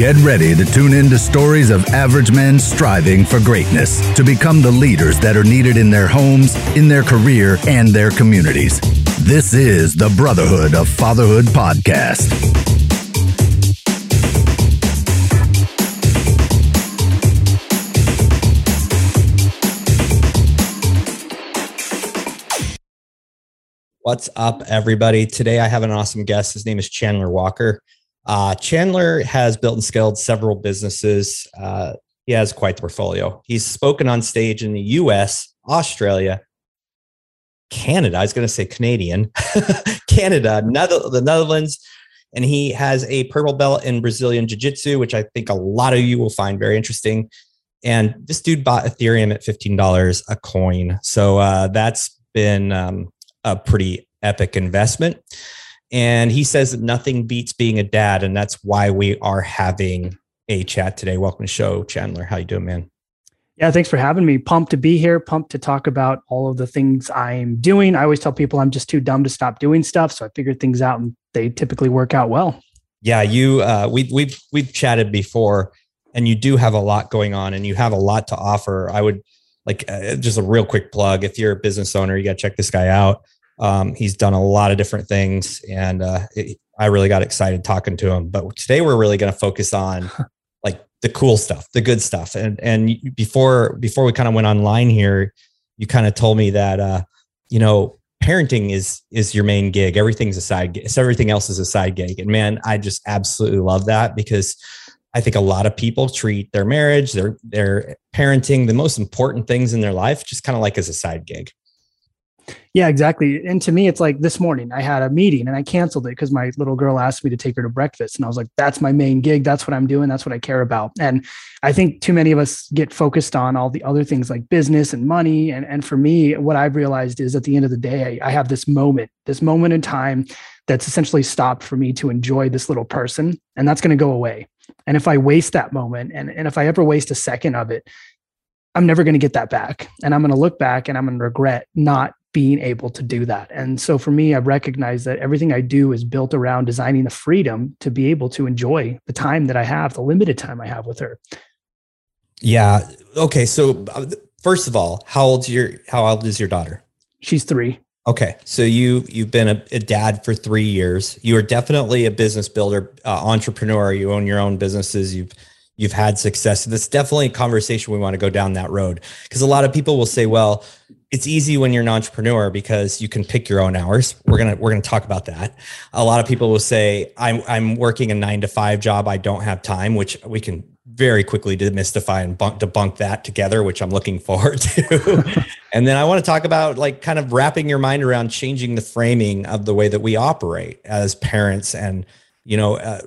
Get ready to tune in to stories of average men striving for greatness to become the leaders that are needed in their homes, in their career, and their communities. This is the Brotherhood of Fatherhood podcast. What's up, everybody? Today I have an awesome guest. His name is Chandler Walker. Uh, Chandler has built and scaled several businesses. Uh, he has quite the portfolio. He's spoken on stage in the US, Australia, Canada. I was going to say Canadian, Canada, Nether- the Netherlands, and he has a purple belt in Brazilian Jiu Jitsu, which I think a lot of you will find very interesting. And this dude bought Ethereum at $15 a coin. So uh, that's been um, a pretty epic investment. And he says that nothing beats being a dad, and that's why we are having a chat today. Welcome to the show, Chandler. How you doing, man? Yeah, thanks for having me. Pumped to be here. Pumped to talk about all of the things I'm doing. I always tell people I'm just too dumb to stop doing stuff, so I figured things out, and they typically work out well. Yeah, you. Uh, we we've we've chatted before, and you do have a lot going on, and you have a lot to offer. I would like uh, just a real quick plug. If you're a business owner, you got to check this guy out. Um, he's done a lot of different things, and uh, it, I really got excited talking to him. But today we're really going to focus on like the cool stuff, the good stuff. And and before before we kind of went online here, you kind of told me that uh, you know parenting is is your main gig. Everything's a side gig. So everything else is a side gig. And man, I just absolutely love that because I think a lot of people treat their marriage, their their parenting, the most important things in their life, just kind of like as a side gig. Yeah, exactly. And to me, it's like this morning I had a meeting and I canceled it because my little girl asked me to take her to breakfast. And I was like, that's my main gig. That's what I'm doing. That's what I care about. And I think too many of us get focused on all the other things like business and money. And, and for me, what I've realized is at the end of the day, I have this moment, this moment in time that's essentially stopped for me to enjoy this little person. And that's going to go away. And if I waste that moment and, and if I ever waste a second of it, I'm never going to get that back. And I'm going to look back and I'm going to regret not being able to do that. And so for me, I recognize that everything I do is built around designing the freedom to be able to enjoy the time that I have, the limited time I have with her. Yeah. Okay. So uh, first of all, how old's your how old is your daughter? She's three. Okay, so you you've been a, a, dad for three years. You are definitely a business builder, uh, entrepreneur. You own your own businesses. You've you've had success. So that's definitely a conversation we want to go down that road because a lot of people will say, "Well, it's easy when you're an entrepreneur because you can pick your own hours. We're gonna we're gonna talk about that. A lot of people will say, "I'm I'm working a nine to five job. I don't have time," which we can very quickly demystify and bunk, debunk that together, which I'm looking forward to. and then I want to talk about like kind of wrapping your mind around changing the framing of the way that we operate as parents and you know uh,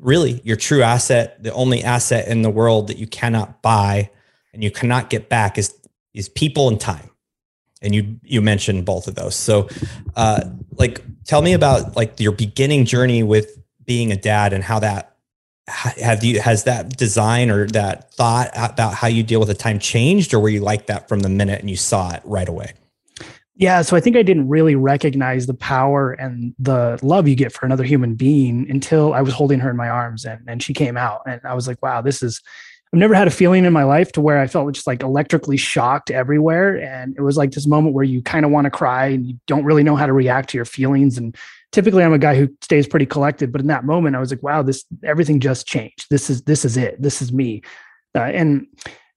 really your true asset the only asset in the world that you cannot buy and you cannot get back is is people and time and you you mentioned both of those so uh like tell me about like your beginning journey with being a dad and how that have you has that design or that thought about how you deal with the time changed or were you like that from the minute and you saw it right away yeah, so I think I didn't really recognize the power and the love you get for another human being until I was holding her in my arms and, and she came out. And I was like, wow, this is, I've never had a feeling in my life to where I felt just like electrically shocked everywhere. And it was like this moment where you kind of want to cry and you don't really know how to react to your feelings. And typically I'm a guy who stays pretty collected, but in that moment I was like, wow, this, everything just changed. This is, this is it. This is me. Uh, and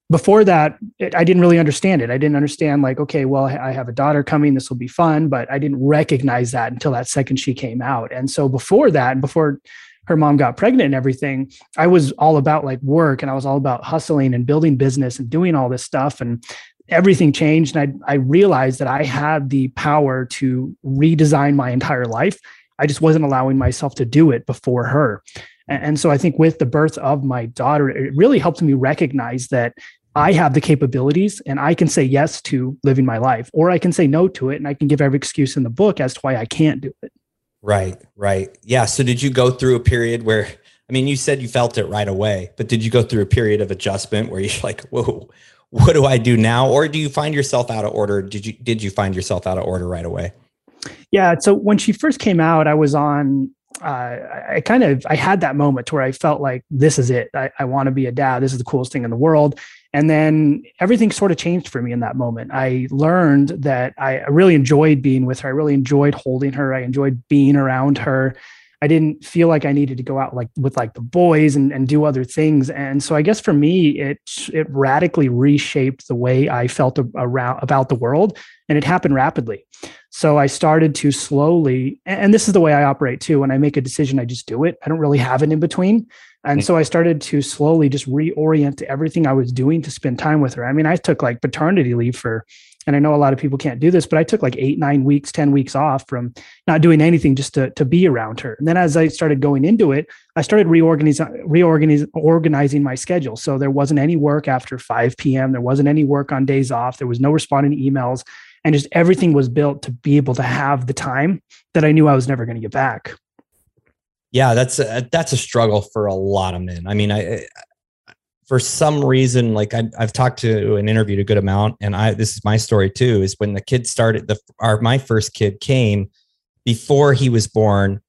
before that it, i didn't really understand it i didn't understand like okay well i have a daughter coming this will be fun but i didn't recognize that until that second she came out and so before that and before her mom got pregnant and everything i was all about like work and i was all about hustling and building business and doing all this stuff and everything changed and i, I realized that i had the power to redesign my entire life i just wasn't allowing myself to do it before her and so I think with the birth of my daughter, it really helped me recognize that I have the capabilities and I can say yes to living my life, or I can say no to it. And I can give every excuse in the book as to why I can't do it. Right, right. Yeah. So did you go through a period where, I mean, you said you felt it right away, but did you go through a period of adjustment where you're like, whoa, what do I do now? Or do you find yourself out of order? Did you, did you find yourself out of order right away? Yeah. So when she first came out, I was on uh, I kind of I had that moment where I felt like this is it. I, I want to be a dad. This is the coolest thing in the world. And then everything sort of changed for me in that moment. I learned that I really enjoyed being with her. I really enjoyed holding her. I enjoyed being around her. I didn't feel like I needed to go out like with like the boys and, and do other things. And so I guess for me, it it radically reshaped the way I felt around about the world, and it happened rapidly. So I started to slowly, and this is the way I operate too. When I make a decision, I just do it. I don't really have an in between. And mm. so I started to slowly just reorient everything I was doing to spend time with her. I mean, I took like paternity leave for and I know a lot of people can't do this, but I took like eight, nine weeks, 10 weeks off from not doing anything just to, to be around her. And then as I started going into it, I started reorganizing, reorganizing, organizing my schedule. So there wasn't any work after 5 p.m. There wasn't any work on days off. There was no responding to emails and just everything was built to be able to have the time that I knew I was never going to get back. Yeah, that's a, that's a struggle for a lot of men. I mean, I for some reason, like I, have talked to and interviewed a good amount, and I this is my story too. Is when the kid started the our my first kid came before he was born,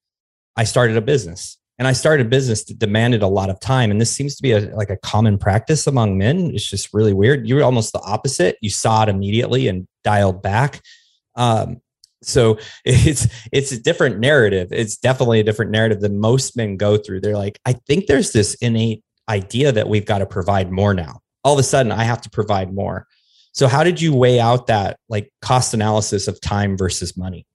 I started a business, and I started a business that demanded a lot of time, and this seems to be a, like a common practice among men. It's just really weird. You were almost the opposite. You saw it immediately and dialed back. Um, so it's it's a different narrative. It's definitely a different narrative than most men go through. They're like, I think there's this innate idea that we've got to provide more now. All of a sudden, I have to provide more. So, how did you weigh out that like cost analysis of time versus money?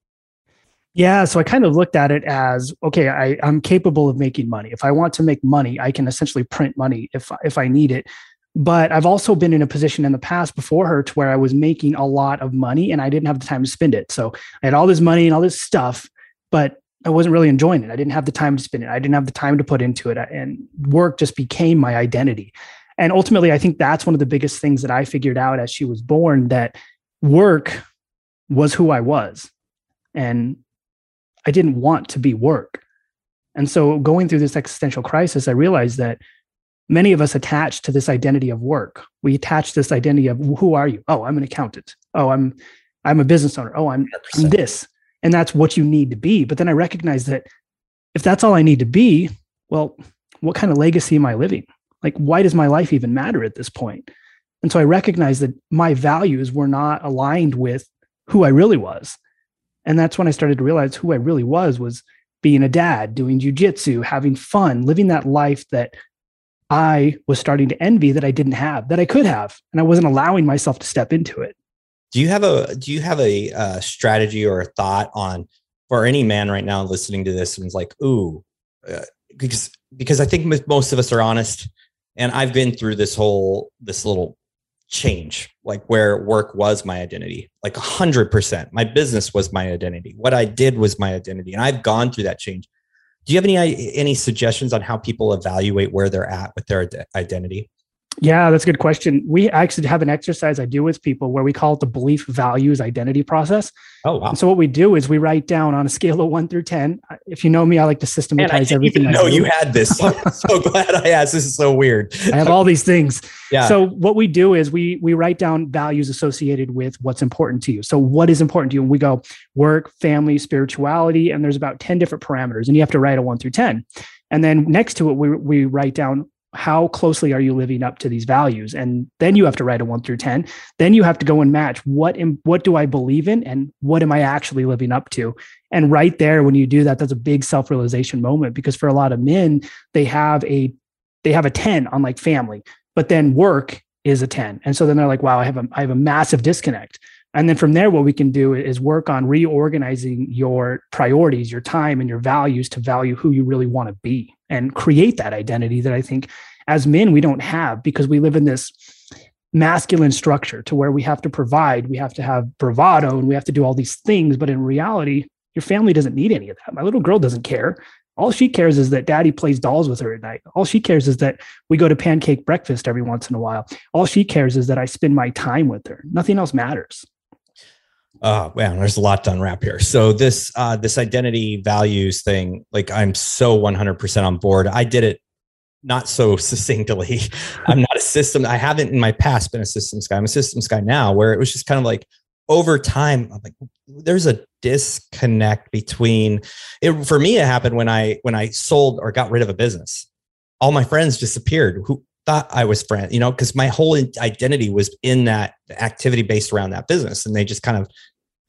Yeah, so I kind of looked at it as okay, I, I'm capable of making money. If I want to make money, I can essentially print money if if I need it. But I've also been in a position in the past before her to where I was making a lot of money and I didn't have the time to spend it. So I had all this money and all this stuff, but I wasn't really enjoying it. I didn't have the time to spend it. I didn't have the time to put into it. And work just became my identity. And ultimately, I think that's one of the biggest things that I figured out as she was born that work was who I was. And I didn't want to be work. And so going through this existential crisis, I realized that many of us attach to this identity of work. We attach this identity of who are you? Oh, I'm an accountant. Oh, I'm I'm a business owner. Oh, I'm, I'm this and that's what you need to be but then i recognize that if that's all i need to be well what kind of legacy am i living like why does my life even matter at this point and so i recognize that my values were not aligned with who i really was and that's when i started to realize who i really was was being a dad doing jujitsu having fun living that life that i was starting to envy that i didn't have that i could have and i wasn't allowing myself to step into it do you have a do you have a, a strategy or a thought on for any man right now listening to this and is like, ooh, uh, because because I think most of us are honest, and I've been through this whole this little change, like where work was my identity, like a hundred percent. My business was my identity. What I did was my identity, and I've gone through that change. Do you have any any suggestions on how people evaluate where they're at with their identity? Yeah, that's a good question. We actually have an exercise I do with people where we call it the belief values identity process. Oh, wow. And so what we do is we write down on a scale of one through 10. If you know me, I like to systematize I everything. No, you had this. I'm so glad I asked. This is so weird. I have all these things. Yeah. So what we do is we, we write down values associated with what's important to you. So what is important to you? And we go work, family, spirituality, and there's about 10 different parameters and you have to write a one through 10. And then next to it, we, we write down how closely are you living up to these values? And then you have to write a 1 through 10 then you have to go and match what am, what do i believe in and what am i actually living up to? And right there when you do that that's a big self-realization moment because for a lot of men they have a they have a 10 on like family but then work is a 10 and so then they're like wow i have a i have a massive disconnect and then from there what we can do is work on reorganizing your priorities your time and your values to value who you really want to be and create that identity that I think as men we don't have because we live in this masculine structure to where we have to provide, we have to have bravado, and we have to do all these things. But in reality, your family doesn't need any of that. My little girl doesn't care. All she cares is that daddy plays dolls with her at night. All she cares is that we go to pancake breakfast every once in a while. All she cares is that I spend my time with her. Nothing else matters. Oh man, there's a lot to unwrap here. So this uh, this identity values thing, like I'm so 100% on board. I did it not so succinctly. I'm not a system. I haven't in my past been a systems guy. I'm a systems guy now, where it was just kind of like, over time, I'm like, there's a disconnect between it. For me, it happened when I when I sold or got rid of a business. All my friends disappeared who thought I was friend, you know, because my whole identity was in that activity based around that business, and they just kind of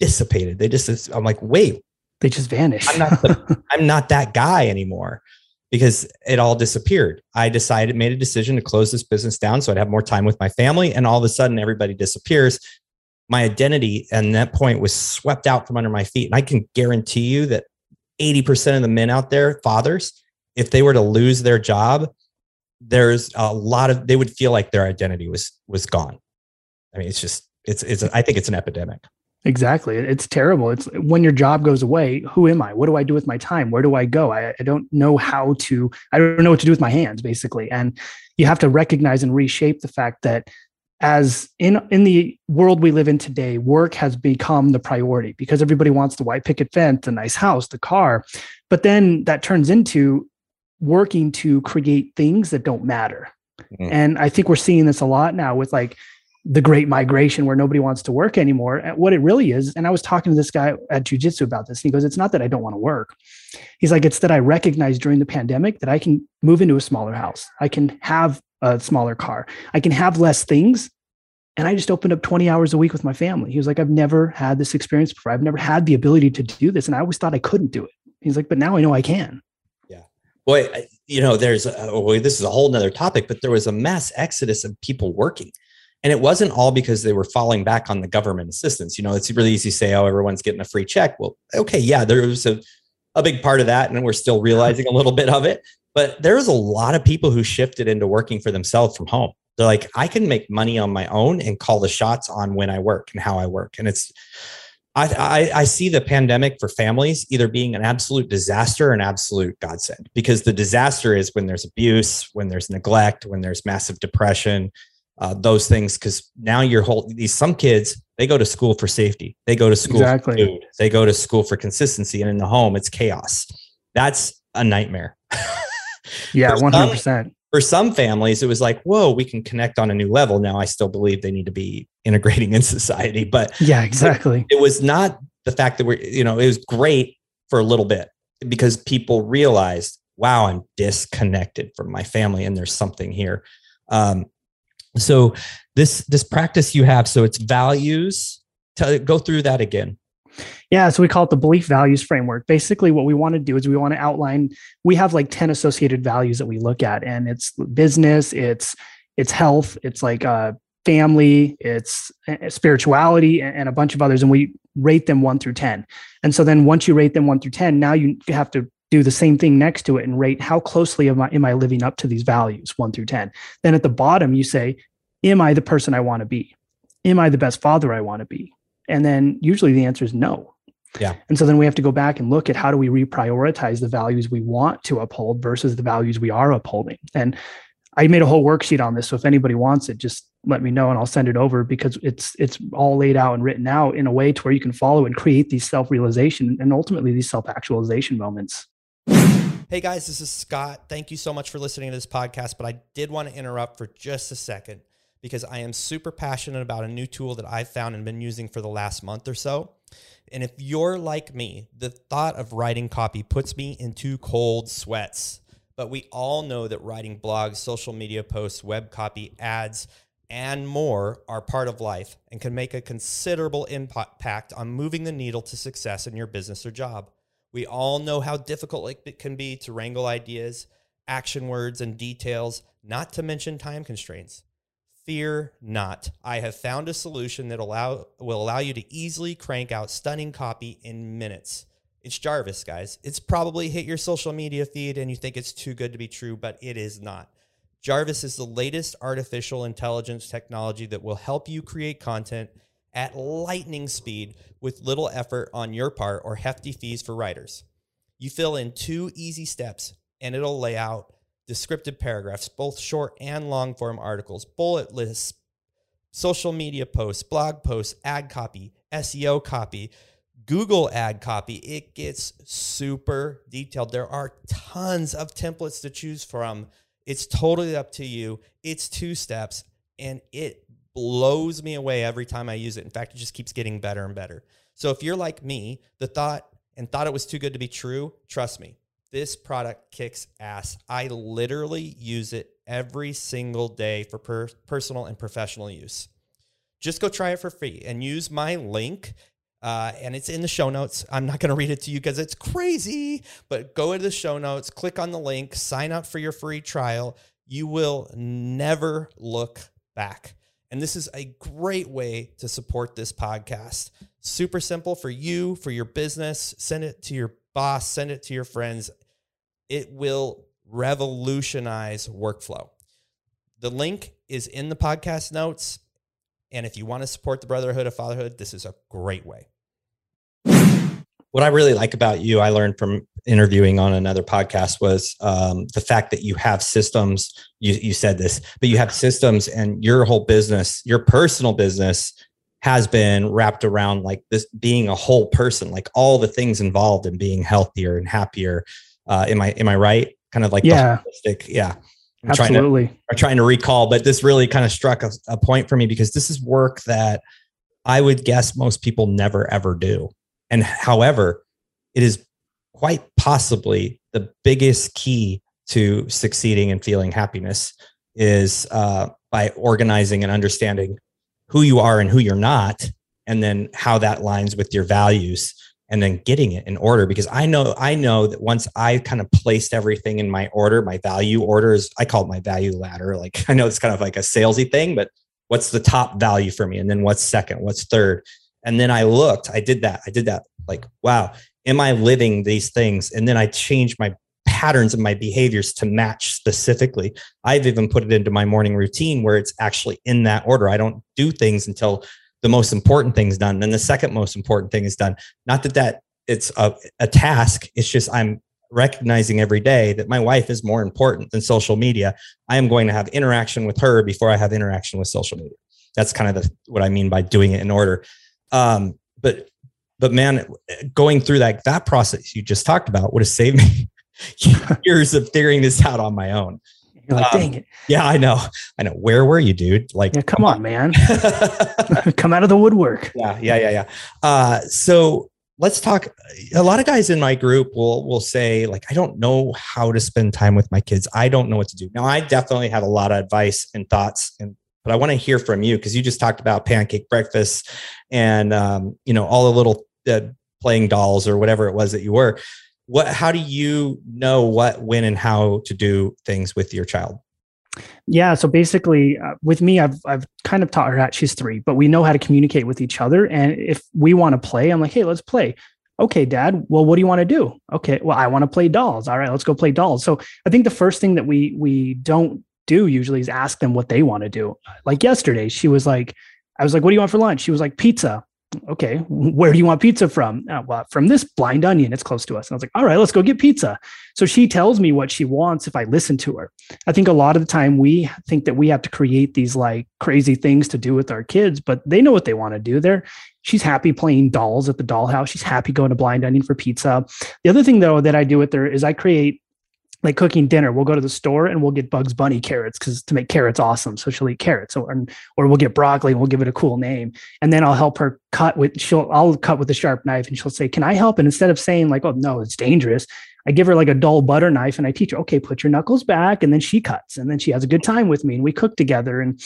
dissipated. They just, I'm like, wait, they just vanished. I'm not, the, I'm not that guy anymore because it all disappeared. I decided, made a decision to close this business down so I'd have more time with my family. And all of a sudden, everybody disappears. My identity and that point was swept out from under my feet. And I can guarantee you that 80% of the men out there, fathers, if they were to lose their job, there's a lot of they would feel like their identity was was gone. I mean, it's just it's it's I think it's an epidemic. Exactly. It's terrible. It's when your job goes away, who am I? What do I do with my time? Where do I go? I, I, don't know how to, I don't know what to do with my hands, basically. And you have to recognize and reshape the fact that as in in the world we live in today, work has become the priority because everybody wants the white picket fence, the nice house, the car. But then that turns into working to create things that don't matter. Mm-hmm. And I think we're seeing this a lot now with like the great migration where nobody wants to work anymore. Uh, what it really is, and I was talking to this guy at jujitsu about this, and he goes, It's not that I don't want to work. He's like, It's that I recognize during the pandemic that I can move into a smaller house. I can have a smaller car. I can have less things. And I just opened up 20 hours a week with my family. He was like, I've never had this experience before. I've never had the ability to do this. And I always thought I couldn't do it. He's like, But now I know I can. Yeah. Boy, you know, there's, a, oh, well, this is a whole nother topic, but there was a mass exodus of people working and it wasn't all because they were falling back on the government assistance. You know, it's really easy to say, oh, everyone's getting a free check. Well, okay, yeah, there was a, a big part of that. And we're still realizing a little bit of it. But there's a lot of people who shifted into working for themselves from home. They're like, I can make money on my own and call the shots on when I work and how I work. And it's, I, I, I, see the pandemic for families either being an absolute disaster or an absolute godsend because the disaster is when there's abuse, when there's neglect, when there's massive depression, uh, those things because now you're holding these some kids they go to school for safety. They go to school exactly. for food. They go to school for consistency and in the home it's chaos. That's a nightmare. Yeah 100% some, for some families it was like whoa we can connect on a new level. Now i still believe they need to be integrating in society but yeah exactly. it was not the fact that we're you know it was great for a little bit because people realized wow i'm disconnected from my family and there's something here. Um, so this this practice you have, so it's values. To go through that again. Yeah, so we call it the belief values framework. Basically, what we want to do is we want to outline. We have like ten associated values that we look at, and it's business, it's it's health, it's like uh, family, it's uh, spirituality, and a bunch of others, and we rate them one through ten. And so then once you rate them one through ten, now you have to do the same thing next to it and rate how closely am I, am I living up to these values, one through 10. Then at the bottom, you say, Am I the person I want to be? Am I the best father I want to be? And then usually the answer is no. Yeah. And so then we have to go back and look at how do we reprioritize the values we want to uphold versus the values we are upholding. And I made a whole worksheet on this. So if anybody wants it, just let me know and I'll send it over because it's it's all laid out and written out in a way to where you can follow and create these self-realization and ultimately these self-actualization moments. Hey guys, this is Scott. Thank you so much for listening to this podcast, but I did want to interrupt for just a second because I am super passionate about a new tool that I've found and been using for the last month or so. And if you're like me, the thought of writing copy puts me into cold sweats. But we all know that writing blogs, social media posts, web copy, ads, and more are part of life and can make a considerable impact on moving the needle to success in your business or job. We all know how difficult it can be to wrangle ideas, action words, and details, not to mention time constraints. Fear not. I have found a solution that allow will allow you to easily crank out stunning copy in minutes. It's Jarvis, guys. It's probably hit your social media feed and you think it's too good to be true, but it is not. Jarvis is the latest artificial intelligence technology that will help you create content at lightning speed with little effort on your part or hefty fees for writers. You fill in two easy steps and it'll lay out descriptive paragraphs, both short and long form articles, bullet lists, social media posts, blog posts, ad copy, SEO copy, Google ad copy. It gets super detailed. There are tons of templates to choose from. It's totally up to you. It's two steps and it blows me away every time I use it. In fact, it just keeps getting better and better. So if you're like me, the thought and thought it was too good to be true, trust me, this product kicks ass. I literally use it every single day for per- personal and professional use. Just go try it for free and use my link. Uh, and it's in the show notes. I'm not going to read it to you because it's crazy, but go into the show notes, click on the link, sign up for your free trial. You will never look back. And this is a great way to support this podcast. Super simple for you, for your business. Send it to your boss, send it to your friends. It will revolutionize workflow. The link is in the podcast notes. And if you want to support the Brotherhood of Fatherhood, this is a great way. What I really like about you, I learned from interviewing on another podcast, was um, the fact that you have systems. You, you said this, but you have systems, and your whole business, your personal business, has been wrapped around like this being a whole person, like all the things involved in being healthier and happier. Uh, am I am I right? Kind of like yeah, yeah. I'm Absolutely. Trying to, I'm trying to recall, but this really kind of struck a, a point for me because this is work that I would guess most people never ever do. And however, it is quite possibly the biggest key to succeeding and feeling happiness is uh, by organizing and understanding who you are and who you're not, and then how that lines with your values and then getting it in order because I know I know that once I kind of placed everything in my order, my value orders, I call it my value ladder. Like I know it's kind of like a salesy thing, but what's the top value for me? And then what's second? What's third? And then I looked, I did that. I did that like, wow, am I living these things? And then I changed my patterns and my behaviors to match specifically. I've even put it into my morning routine where it's actually in that order. I don't do things until the most important thing is done. Then the second most important thing is done. Not that that it's a, a task. It's just I'm recognizing every day that my wife is more important than social media. I am going to have interaction with her before I have interaction with social media. That's kind of the, what I mean by doing it in order. Um, but but man, going through that that process you just talked about would have saved me years of figuring this out on my own. You're like, um, dang it. Yeah, I know. I know. Where were you, dude? Like, yeah, come on, man. come out of the woodwork. Yeah, yeah, yeah, yeah. Uh, so let's talk. A lot of guys in my group will will say, like, I don't know how to spend time with my kids. I don't know what to do. Now, I definitely have a lot of advice and thoughts, and but I want to hear from you because you just talked about pancake breakfast and um, you know all the little uh, playing dolls or whatever it was that you were. What how do you know what when and how to do things with your child? Yeah so basically uh, with me i've i've kind of taught her that she's 3 but we know how to communicate with each other and if we want to play i'm like hey let's play. Okay dad well what do you want to do? Okay well i want to play dolls. All right let's go play dolls. So i think the first thing that we we don't do usually is ask them what they want to do like yesterday she was like i was like what do you want for lunch she was like pizza okay, where do you want pizza from? Uh, well, from this blind onion, it's close to us. And I was like, all right, let's go get pizza. So she tells me what she wants if I listen to her. I think a lot of the time we think that we have to create these like crazy things to do with our kids, but they know what they want to do. They're she's happy playing dolls at the dollhouse. She's happy going to blind onion for pizza. The other thing though that I do with her is I create like cooking dinner, we'll go to the store and we'll get Bugs Bunny carrots because to make carrots awesome. So she'll eat carrots, or or we'll get broccoli and we'll give it a cool name. And then I'll help her cut with she'll I'll cut with a sharp knife and she'll say, "Can I help?" And instead of saying like, "Oh no, it's dangerous," I give her like a dull butter knife and I teach her, okay, put your knuckles back. And then she cuts and then she has a good time with me and we cook together. And,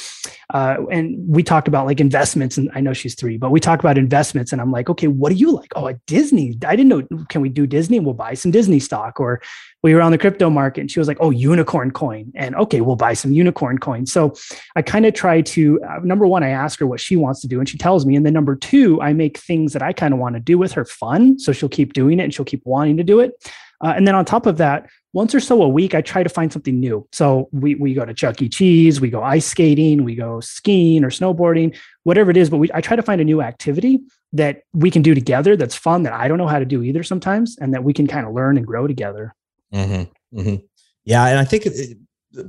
uh, and we talked about like investments and I know she's three, but we talk about investments and I'm like, okay, what do you like? Oh, a Disney. I didn't know. Can we do Disney? We'll buy some Disney stock or we were on the crypto market and she was like, oh, unicorn coin. And okay, we'll buy some unicorn coin. So I kind of try to, uh, number one, I ask her what she wants to do and she tells me. And then number two, I make things that I kind of want to do with her fun. So she'll keep doing it and she'll keep wanting to do it. Uh, and then on top of that, once or so a week, I try to find something new. So we, we go to Chuck E. Cheese, we go ice skating, we go skiing or snowboarding, whatever it is. But we, I try to find a new activity that we can do together that's fun that I don't know how to do either sometimes, and that we can kind of learn and grow together. Mm-hmm. Mm-hmm. Yeah. And I think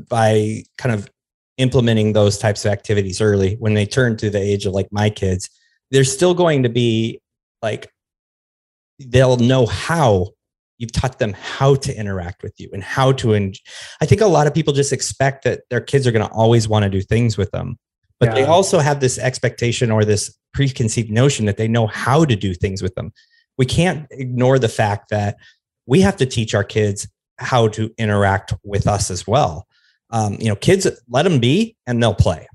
by kind of implementing those types of activities early, when they turn to the age of like my kids, they're still going to be like, they'll know how you've taught them how to interact with you and how to en- i think a lot of people just expect that their kids are going to always want to do things with them but yeah. they also have this expectation or this preconceived notion that they know how to do things with them. We can't ignore the fact that we have to teach our kids how to interact with us as well. Um, you know, kids let them be and they'll play.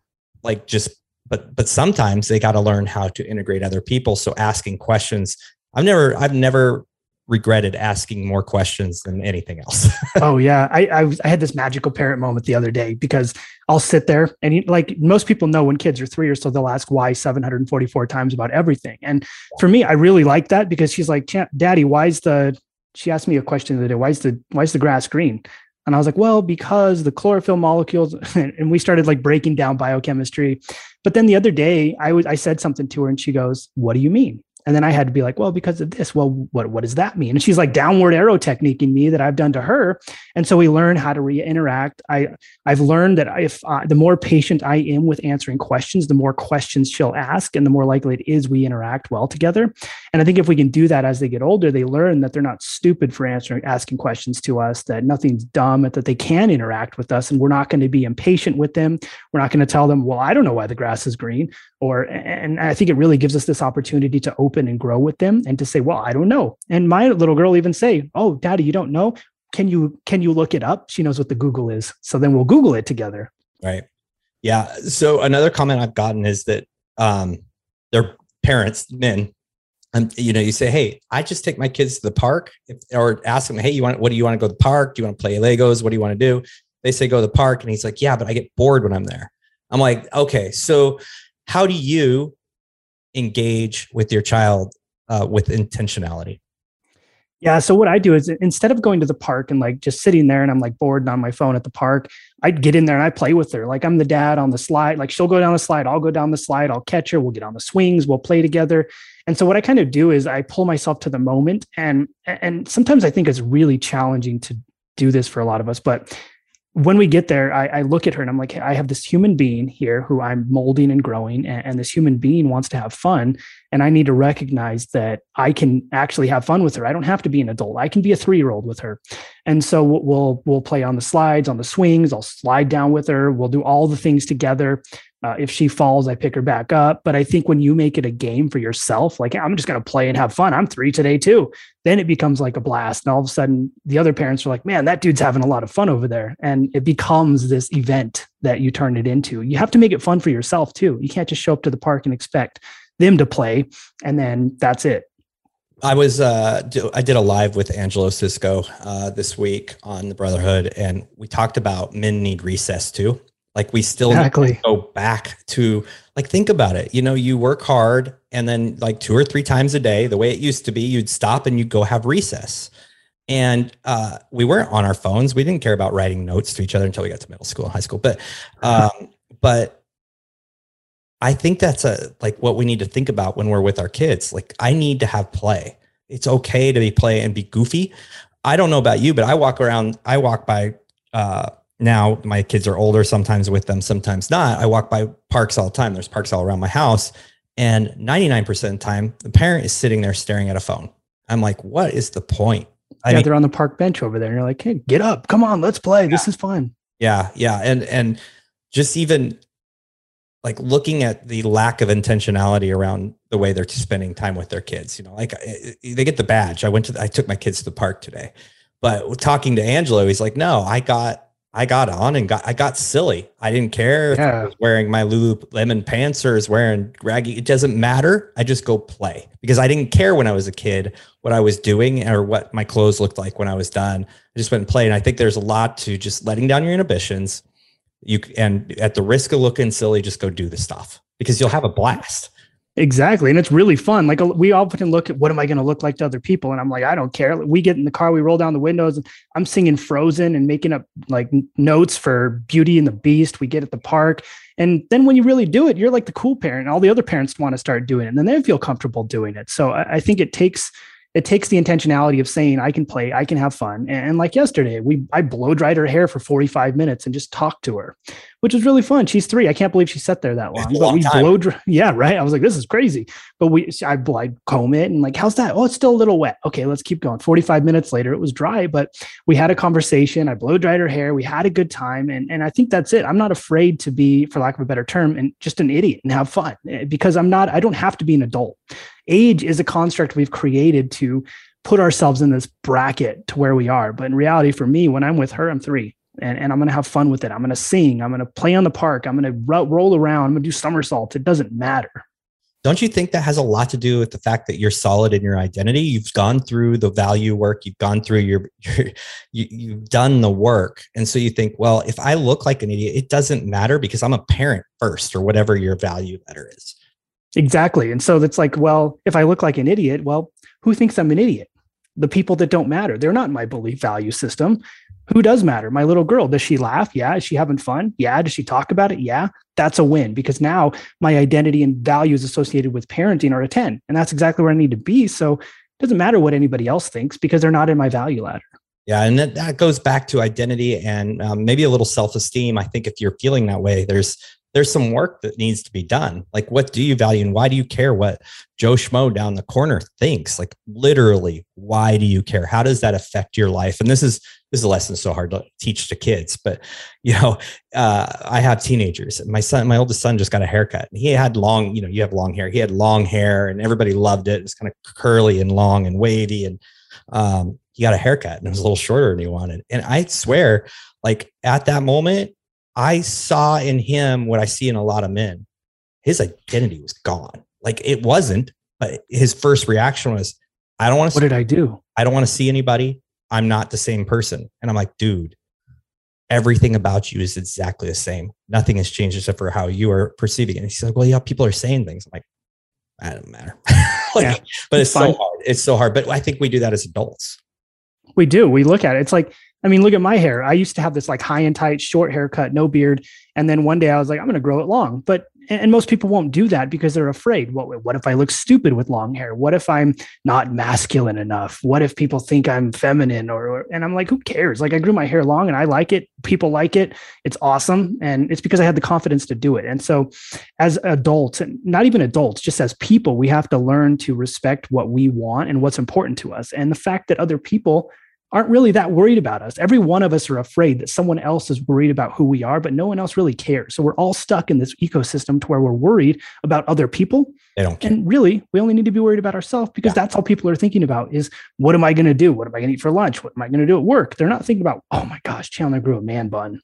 Like just but but sometimes they got to learn how to integrate other people. So asking questions. I've never I've never regretted asking more questions than anything else. oh yeah, I, I, I had this magical parent moment the other day because I'll sit there and like most people know when kids are three or so they'll ask why 744 times about everything. And for me, I really like that because she's like, "Daddy, why is the?" She asked me a question the other day. Why is the why is the grass green? And I was like, well, because the chlorophyll molecules, and we started like breaking down biochemistry. But then the other day, I was I said something to her, and she goes, "What do you mean?" And then I had to be like, well, because of this. Well, what, what does that mean? And she's like downward arrow technique in me that I've done to her. And so we learn how to re-interact. I, I've learned that if uh, the more patient I am with answering questions, the more questions she'll ask and the more likely it is we interact well together. And I think if we can do that as they get older, they learn that they're not stupid for answering, asking questions to us, that nothing's dumb, that they can interact with us. And we're not going to be impatient with them. We're not going to tell them, well, I don't know why the grass is green. Or, and I think it really gives us this opportunity to open open and grow with them and to say, well, I don't know. And my little girl even say, oh, daddy, you don't know? Can you, can you look it up? She knows what the Google is. So then we'll Google it together. Right. Yeah. So another comment I've gotten is that um, their parents, men, and you know, you say, "Hey, I just take my kids to the park," or ask them, "Hey, you want? What do you want to go to the park? Do you want to play Legos? What do you want to do?" They say, "Go to the park," and he's like, "Yeah, but I get bored when I'm there." I'm like, "Okay, so how do you engage with your child uh, with intentionality? Yeah. So what I do is instead of going to the park and like just sitting there and I'm like bored and on my phone at the park, I'd get in there and I play with her. Like I'm the dad on the slide. Like she'll go down the slide, I'll go down the slide, I'll catch her, we'll get on the swings, we'll play together. And so what I kind of do is I pull myself to the moment and and sometimes I think it's really challenging to do this for a lot of us, but when we get there, I, I, look at her and I'm like, I have this human being here who I'm molding and growing, and, and, this human being wants to have fun. And I need to recognize that I can actually have fun with her. I don't have to be an adult. I can be a three year old with her. And so we'll we'll play on the slides, on the swings. I'll slide down with her. We'll do all the things together. Uh, if she falls, I pick her back up. But I think when you make it a game for yourself, like I'm just going to play and have fun. I'm three today too. Then it becomes like a blast. And all of a sudden, the other parents are like, man, that dude's having a lot of fun over there. And it becomes this event that you turn it into. You have to make it fun for yourself too. You can't just show up to the park and expect them to play and then that's it. I was uh, I did a live with Angelo Cisco uh, this week on the Brotherhood, and we talked about men need recess too. Like we still exactly. go back to like think about it. You know, you work hard and then like two or three times a day, the way it used to be, you'd stop and you'd go have recess. And uh, we weren't on our phones. We didn't care about writing notes to each other until we got to middle school and high school. But um, but I think that's a like what we need to think about when we're with our kids. Like I need to have play. It's okay to be play and be goofy. I don't know about you, but I walk around, I walk by uh, now my kids are older, sometimes with them, sometimes not. I walk by parks all the time. There's parks all around my house. And 99% of the time, the parent is sitting there staring at a phone. I'm like, what is the point? I yeah, mean, they're on the park bench over there. And you're like, hey, get up. Come on, let's play. Yeah. This is fun. Yeah. Yeah. And and just even like looking at the lack of intentionality around the way they're spending time with their kids, you know, like they get the badge. I went to, I took my kids to the park today, but talking to Angelo, he's like, no, I got I got on and got I got silly. I didn't care yeah. if I was wearing my Lululemon pants or is wearing raggy. It doesn't matter. I just go play because I didn't care when I was a kid what I was doing or what my clothes looked like when I was done. I just went and played. And I think there's a lot to just letting down your inhibitions. You and at the risk of looking silly, just go do the stuff because you'll have a blast. Exactly. And it's really fun. Like we often look at what am I going to look like to other people? And I'm like, I don't care. We get in the car, we roll down the windows, and I'm singing Frozen and making up like notes for Beauty and the Beast. We get at the park. And then when you really do it, you're like the cool parent. All the other parents want to start doing it. And then they feel comfortable doing it. So I, I think it takes it takes the intentionality of saying I can play, I can have fun. And, like yesterday, we I blow dried her hair for 45 minutes and just talked to her, which was really fun. She's three. I can't believe she sat there that long. But long we time. blow dry. Yeah, right. I was like, this is crazy. But we, I like comb it and like, how's that? Oh, it's still a little wet. Okay, let's keep going. 45 minutes later, it was dry, but we had a conversation. I blow dried her hair. We had a good time. And, and I think that's it. I'm not afraid to be, for lack of a better term, and just an idiot and have fun eh, because I'm not, I don't have to be an adult. Age is a construct we've created to put ourselves in this bracket to where we are. But in reality, for me, when I'm with her, I'm three and, and I'm going to have fun with it. I'm going to sing. I'm going to play on the park. I'm going to ro- roll around. I'm going to do somersaults. It doesn't matter. Don't you think that has a lot to do with the fact that you're solid in your identity? You've gone through the value work. You've gone through your, your you, you've done the work. And so you think, well, if I look like an idiot, it doesn't matter because I'm a parent first or whatever your value ladder is. Exactly. And so it's like, well, if I look like an idiot, well, who thinks I'm an idiot? The people that don't matter. They're not in my belief value system. Who does matter? My little girl. Does she laugh? Yeah. Is she having fun? Yeah. Does she talk about it? Yeah. That's a win because now my identity and values associated with parenting are a 10. And that's exactly where I need to be. So it doesn't matter what anybody else thinks because they're not in my value ladder. Yeah, and that, that goes back to identity and um, maybe a little self-esteem. I think if you're feeling that way, there's there's some work that needs to be done. Like, what do you value, and why do you care what Joe Schmo down the corner thinks? Like, literally, why do you care? How does that affect your life? And this is this is a lesson so hard to teach to kids, but you know, uh, I have teenagers. My son, my oldest son, just got a haircut. He had long, you know, you have long hair. He had long hair, and everybody loved it. It was kind of curly and long and wavy, and um, he got a haircut and it was a little shorter than he wanted. And I swear, like at that moment, I saw in him what I see in a lot of men. His identity was gone. Like it wasn't, but his first reaction was, I don't want to What did I do? I don't want to see anybody. I'm not the same person. And I'm like, dude, everything about you is exactly the same. Nothing has changed except for how you are perceiving it. And he's like, well, yeah, people are saying things. I'm like, that doesn't matter. like, Yeah, but it's fine. so hard. It's so hard. But I think we do that as adults. We do. We look at it. It's like, I mean, look at my hair. I used to have this like high and tight, short haircut, no beard. And then one day I was like, I'm going to grow it long. But, and most people won't do that because they're afraid. What, what if I look stupid with long hair? What if I'm not masculine enough? What if people think I'm feminine or, or- and I'm like, who cares? Like I grew my hair long and I like it. People like it. It's awesome. And it's because I had the confidence to do it. And so as adults, and not even adults, just as people, we have to learn to respect what we want and what's important to us. And the fact that other people aren't really that worried about us. Every one of us are afraid that someone else is worried about who we are, but no one else really cares. So we're all stuck in this ecosystem to where we're worried about other people. They don't care. And really, we only need to be worried about ourselves because Yeah. that's all people are thinking about is what am I going to do? What am I going to eat for lunch? What am I going to do at work? They're not thinking about, oh my gosh, Chandler grew a man bun.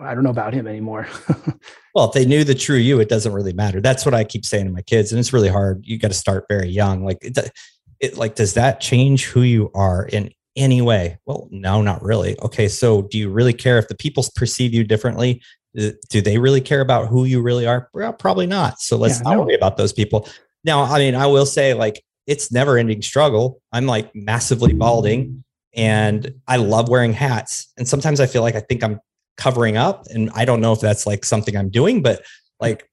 I don't know about him anymore. Well, if they knew the true you, it doesn't really matter. That's what I keep saying to my kids, and it's really hard. You got to start very young. Like, it, it, like, does that change who you are in any way? Well, no, not really. Okay, so do you really care if the people perceive you differently? Do they really care about who you really are? Well, probably not. So let's Yeah, not no. worry about those people. Now, I mean, I will say, like, it's never ending struggle. I'm like massively balding, and I love wearing hats. And sometimes I feel like I think I'm covering up and i don't know if that's like something i'm doing but like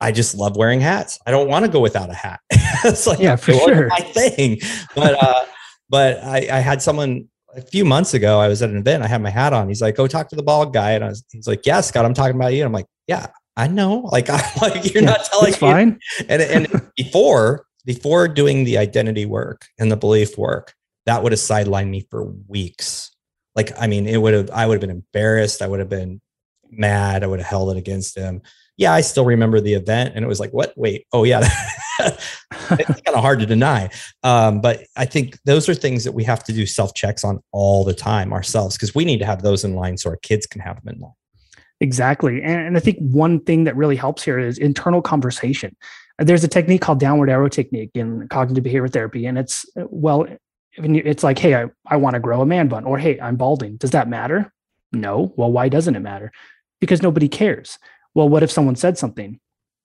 i just love wearing hats i don't want to go without a hat it's like Yeah, for sure. my thing but uh but I, I had someone a few months ago i was at an event i had my hat on. He's like go talk to the bald guy. And I was, he's like yeah scott i'm talking about you. And i'm like yeah i know. Like i'm like you're Yeah, not telling it's me. fine. and and before before doing the identity work and the belief work that would have sidelined me for weeks. Like i mean it would have i would have been embarrassed. I would have been mad. I would have held it against him. Yeah i still remember the event and it was like what? Wait. Oh yeah it's kind of hard to deny um, but i think those are things that we have to do self checks on all the time ourselves because we need to have those in line so our kids can have them in line Exactly. And, and I think one thing that really helps here is internal conversation. There's a technique called downward arrow technique in cognitive behavior therapy. And it's, well, it's like, hey, I, I want to grow a man bun, or hey, I'm balding. Does that matter? No. Well, why doesn't it matter? Because nobody cares. Well, what if someone said something?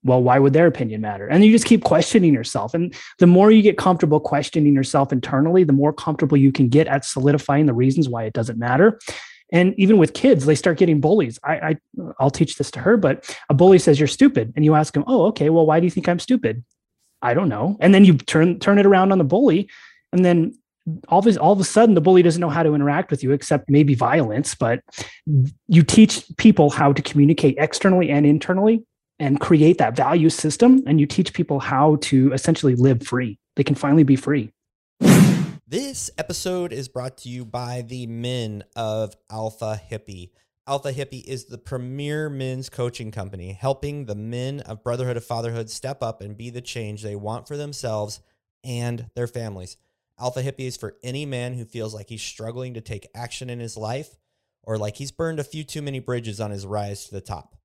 Well, why would their opinion matter? And you just keep questioning yourself. And the more you get comfortable questioning yourself internally, the more comfortable you can get at solidifying the reasons why it doesn't matter. And even with kids, they start getting bullies. I, I I'll teach this to her, but a bully says you're stupid, and you ask him, "Oh, okay. Well, why do you think I'm stupid?" I don't know. And then you turn turn it around on the bully, and then all of, all of a sudden the bully doesn't know how to interact with you except maybe violence but you teach people how to communicate externally and internally and create that value system and you teach people how to essentially live free. They can finally be free. This episode is brought to you by the men of alpha hippie. Alpha hippie is the premier men's coaching company helping the men of brotherhood of fatherhood step up and be the change they want for themselves and their families. Alpha Hippie is for any man who feels like he's struggling to take action in his life or like he's burned a few too many bridges on his rise to the top.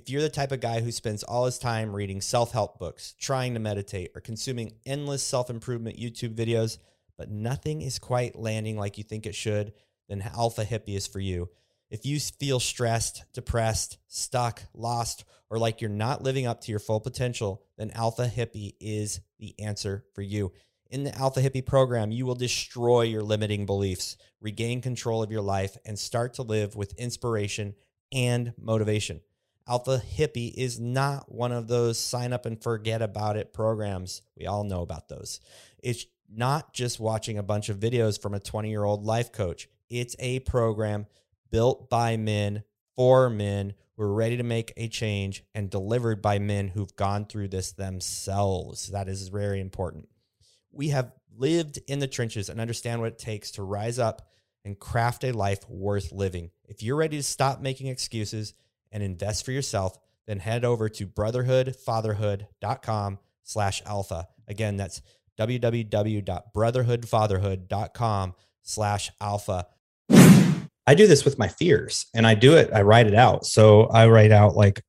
If you're the type of guy who spends all his time reading self help books, trying to meditate, or consuming endless self improvement YouTube videos, but nothing is quite landing like you think it should, then Alpha Hippie is for you. If you feel stressed, depressed, stuck, lost, or like you're not living up to your full potential, then Alpha Hippie is the answer for you. In the Alpha Hippie program, you will destroy your limiting beliefs, regain control of your life, and start to live with inspiration and motivation. Alpha Hippie is not one of those sign up and forget about it programs. We all know about those. It's not just watching a bunch of videos from a 20 year old life coach, it's a program built by men for men who are ready to make a change and delivered by men who've gone through this themselves. That is very important we have lived in the trenches and understand what it takes to rise up and craft a life worth living. If you're ready to stop making excuses and invest for yourself, then head over to brotherhoodfatherhood.com slash alpha. Again, that's www.brotherhoodfatherhood.com slash alpha. I do this with my fears and I do it, I write it out. So I write out like,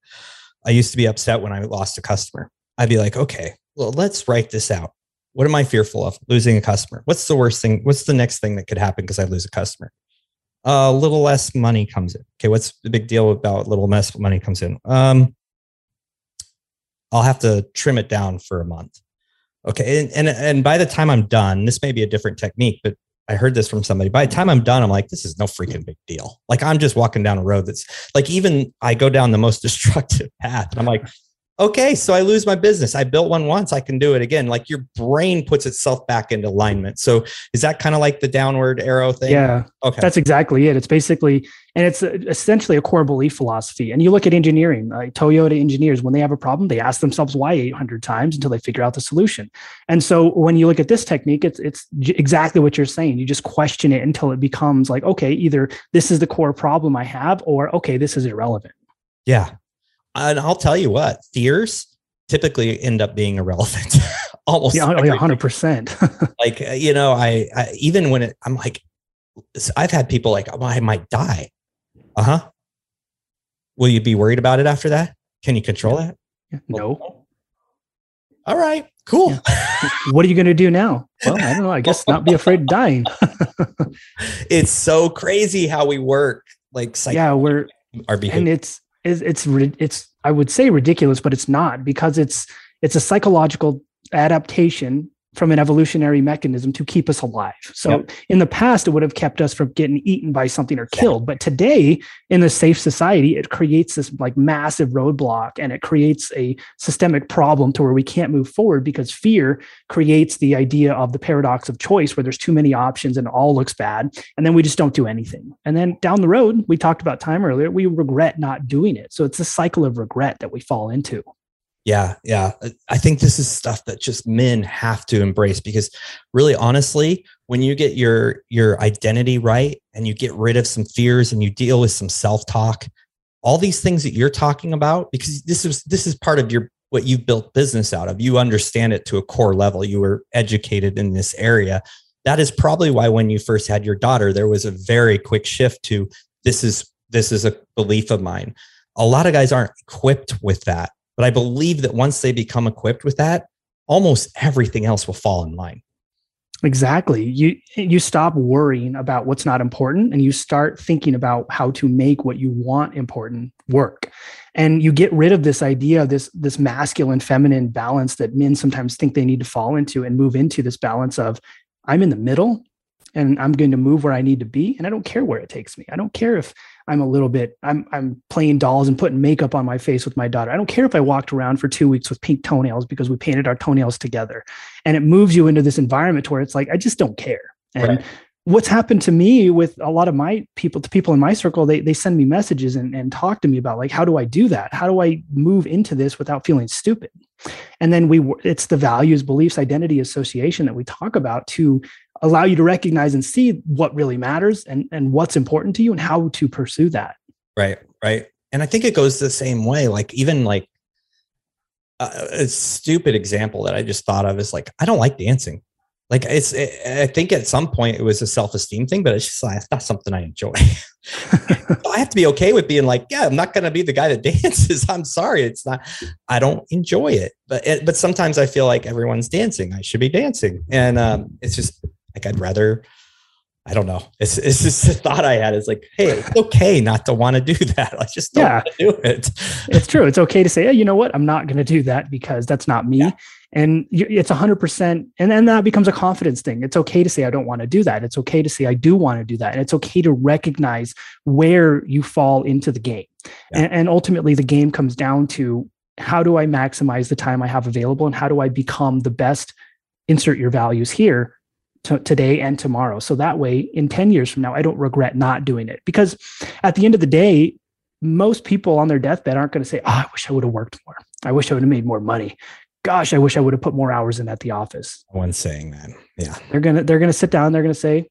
I used to be upset when I lost a customer. I'd be like, okay, well, let's write this out. What am I fearful of? Losing a customer. What's the worst thing? What's the next thing that could happen because I lose a customer? A little less money comes in. Okay, what's the big deal about little less money comes in? Um, I'll have to trim it down for a month. Okay, and, and and by the time I'm done, this may be a different technique, but I heard this from somebody. By the time I'm done, I'm like, this is no freaking big deal. Like I'm just walking down a road that's like even I go down the most destructive path, and I'm like, okay, so I lose my business. I built one once, I can do it again. Like your brain puts itself back into alignment. So is that kind of like the downward arrow thing? Yeah. Okay. That's exactly it. It's basically, and it's uh, essentially a core belief philosophy. And you look at engineering, like Toyota engineers, when they have a problem, they ask themselves why 800 times until they figure out the solution. And so when you look at this technique, it's, it's exactly what you're saying. You just question it until it becomes like, okay, either this is the core problem I have, or okay, this is irrelevant. Yeah and I'll tell you what, fears typically end up being irrelevant. Almost yeah, hundred percent. like uh, you know, I, I even when it, I'm like, I've had people like, oh, I might die. Uh huh. Will you be worried about it after that? Can you control that? No. All right. Cool. Yeah. what are you going to do now? Well, I don't know. I guess not be afraid of dying. it's so crazy how we work. Like, psych- yeah, we're our behavior. And it's it's it's it's I would say ridiculous, but it's not because it's it's a psychological adaptation from an evolutionary mechanism to keep us alive. So yep. in the past, it would have kept us from getting eaten by something or killed. But today, in a safe society, it creates this like massive roadblock and it creates a systemic problem to where we can't move forward because fear creates the idea of the paradox of choice where there's too many options and it all looks bad. And then we just don't do anything. And then down the road, we talked about time earlier, we regret not doing it. So it's a cycle of regret that we fall into. Yeah, yeah. Uh, I think this is stuff that just men have to embrace because really honestly, when you get your your identity right and you get rid of some fears and you deal with some self-talk, all these things that you're talking about because this is this is part of your what you've built business out of. You understand it to a core level. You were educated in this area. That is probably why when you first had your daughter there was a very quick shift to this is this is a belief of mine. A lot of guys aren't equipped with that but I believe that once they become equipped with that, almost everything else will fall in line. Exactly. You you stop worrying about what's not important and you start thinking about how to make what you want important work. And you get rid of this idea of this this masculine feminine balance that men sometimes think they need to fall into and move into this balance of I'm in the middle and I'm going to move where I need to be and I don't care where it takes me. I don't care if I'm a little bit I'm I'm playing dolls and putting makeup on my face with my daughter. I don't care if I walked around for 2 weeks with pink toenails because we painted our toenails together. And it moves you into this environment where it's like I just don't care. And Right. what's happened to me with a lot of my people, the people in my circle, they, they send me messages and, and talk to me about like, how do I do that? How do I move into this without feeling stupid? And then we, it's the values, beliefs, identity association that we talk about to allow you to recognize and see what really matters and, and what's important to you and how to pursue that. Right, right. And I think it goes the same way. Like even like a stupid example that I just thought of is like I don't like dancing. Like it's, it, I think at some point it was a self esteem thing, but it's just like it's not something I enjoy. I have to be okay with being like, yeah, I'm not going to be the guy that dances. I'm sorry, it's not. I don't enjoy it, but it, but sometimes I feel like everyone's dancing. I should be dancing, and um, it's just like I'd rather I don't know. It's it's just a thought I had. It's like, hey, it's okay not to want to do that. I just don't Yeah. want to do it. it's true. It's okay to say, hey, you know what? I'm not going to do that because that's not me. Yeah. And you, it's 100%. And then that becomes a confidence thing. It's okay to say, I don't want to do that. It's okay to say, I do want to do that. And it's okay to recognize where you fall into the game. Yeah. And, and ultimately, the game comes down to how do I maximize the time I have available and how do I become the best, insert your values here to, today and tomorrow. So that way, in 10 years from now, I don't regret not doing it. Because at the end of the day, most people on their deathbed aren't going to say, oh, I wish I would have worked more. I wish I would have made more money. Gosh, I wish I would have put more hours in at the office. No one's saying that. Yeah. They're gonna they're gonna sit down. They're gonna say,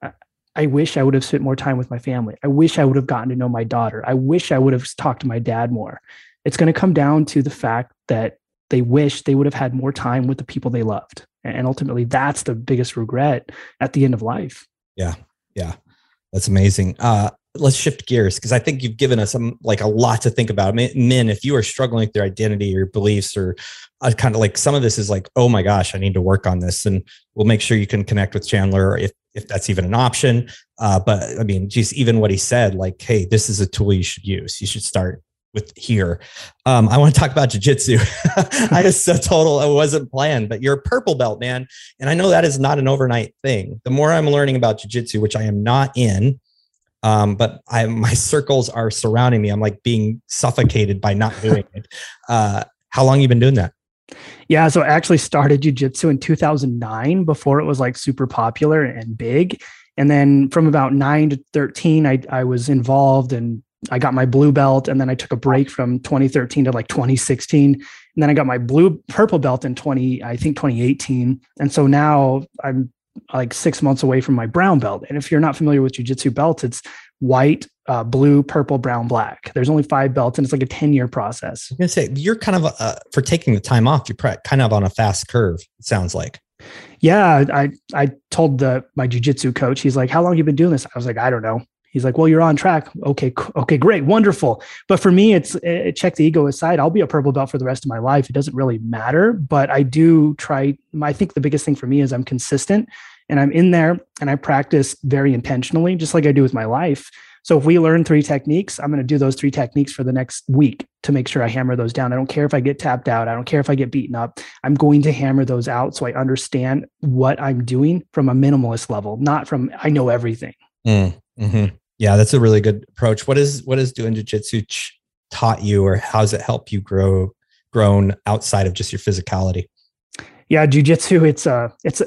I, I wish I would have spent more time with my family. I wish I would have gotten to know my daughter. I wish I would have talked to my dad more. It's going to come down to the fact that they wish they would have had more time with the people they loved, and ultimately, that's the biggest regret at the end of life. Yeah yeah that's amazing. Uh, let's shift gears because I think you've given us some like a lot to think about. Men, men, if you are struggling with your identity or beliefs, or uh, kind of like some of this is like, oh my gosh, I need to work on this, and we'll make sure you can connect with Chandler if if that's even an option. Uh, but I mean, just even what he said, like, hey, this is a tool you should use. You should start with here. Um, I want to talk about jujitsu. I just a total, it wasn't planned, but you're a purple belt, man. And I know that is not an overnight thing. The more I'm learning about jujitsu, which I am not in, um, but I my circles are surrounding me. I'm like being suffocated by not doing it. Uh, how long you been doing that? Yeah, so I actually started jujitsu in 2009 before it was like super popular and big. And then from about nine to 13, I, I was involved and I got my blue belt. And then I took a break from 2013 to like 2016. And then I got my blue purple belt in 20, I think 2018. And so now I'm like six months away from my brown belt. And if you're not familiar with jujitsu belts, it's white, uh, blue, purple, brown, black. There's only five belts and it's like a 10 year process. I'm gonna say you're kind of uh, for taking the time off. You're kind of on a fast curve. It sounds like. Yeah, I I told the my jujitsu coach. He's like, "How long you been doing this?" I was like, "I don't know." He's like, "Well, you're on track. Okay, okay, great, wonderful." But for me, it's it, check the ego aside. I'll be a purple belt for the rest of my life. It doesn't really matter. But I do try. I think the biggest thing for me is I'm consistent, and I'm in there, and I practice very intentionally, just like I do with my life. So if we learn three techniques, I'm going to do those three techniques for the next week to make sure I hammer those down. I don't care if I get tapped out. I don't care if I get beaten up. I'm going to hammer those out so I understand what I'm doing from a minimalist level, not from I know everything. Mm, mhm. Yeah, that's a really good approach. What is what is doing jujitsu ch- taught you, or how does it help you grow grown outside of just your physicality? Yeah, jujitsu, it's a it's a,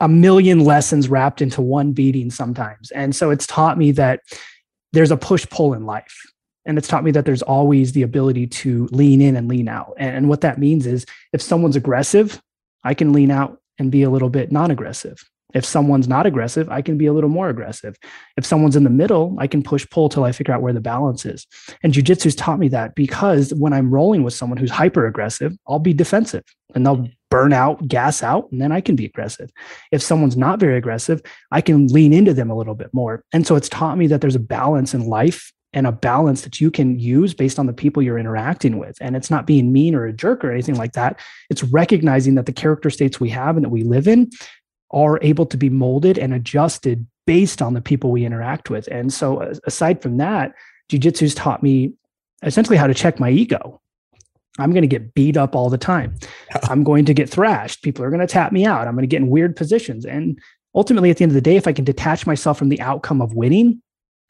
a million lessons wrapped into one beating sometimes. And so it's taught me that there's a push pull in life. And it's taught me that there's always the ability to lean in and lean out. And, and what that means is if someone's aggressive, I can lean out and be a little bit non aggressive. If someone's not aggressive, I can be a little more aggressive. If someone's in the middle, I can push pull till I figure out where the balance is. And jujitsu's taught me that because when I'm rolling with someone who's hyper aggressive, I'll be defensive and they'll mm-hmm. burn out, gas out, and then I can be aggressive. If someone's not very aggressive, I can lean into them a little bit more. And so it's taught me that there's a balance in life and a balance that you can use based on the people you're interacting with. And it's not being mean or a jerk or anything like that. It's recognizing that the character states we have and that we live in are able to be molded and adjusted based on the people we interact with. And so, aside from that, jujitsu's taught me essentially how to check my ego. I'm going to get beat up all the time. I'm going to get thrashed. People are going to tap me out. I'm going to get in weird positions. And ultimately, at the end of the day, if I can detach myself from the outcome of winning,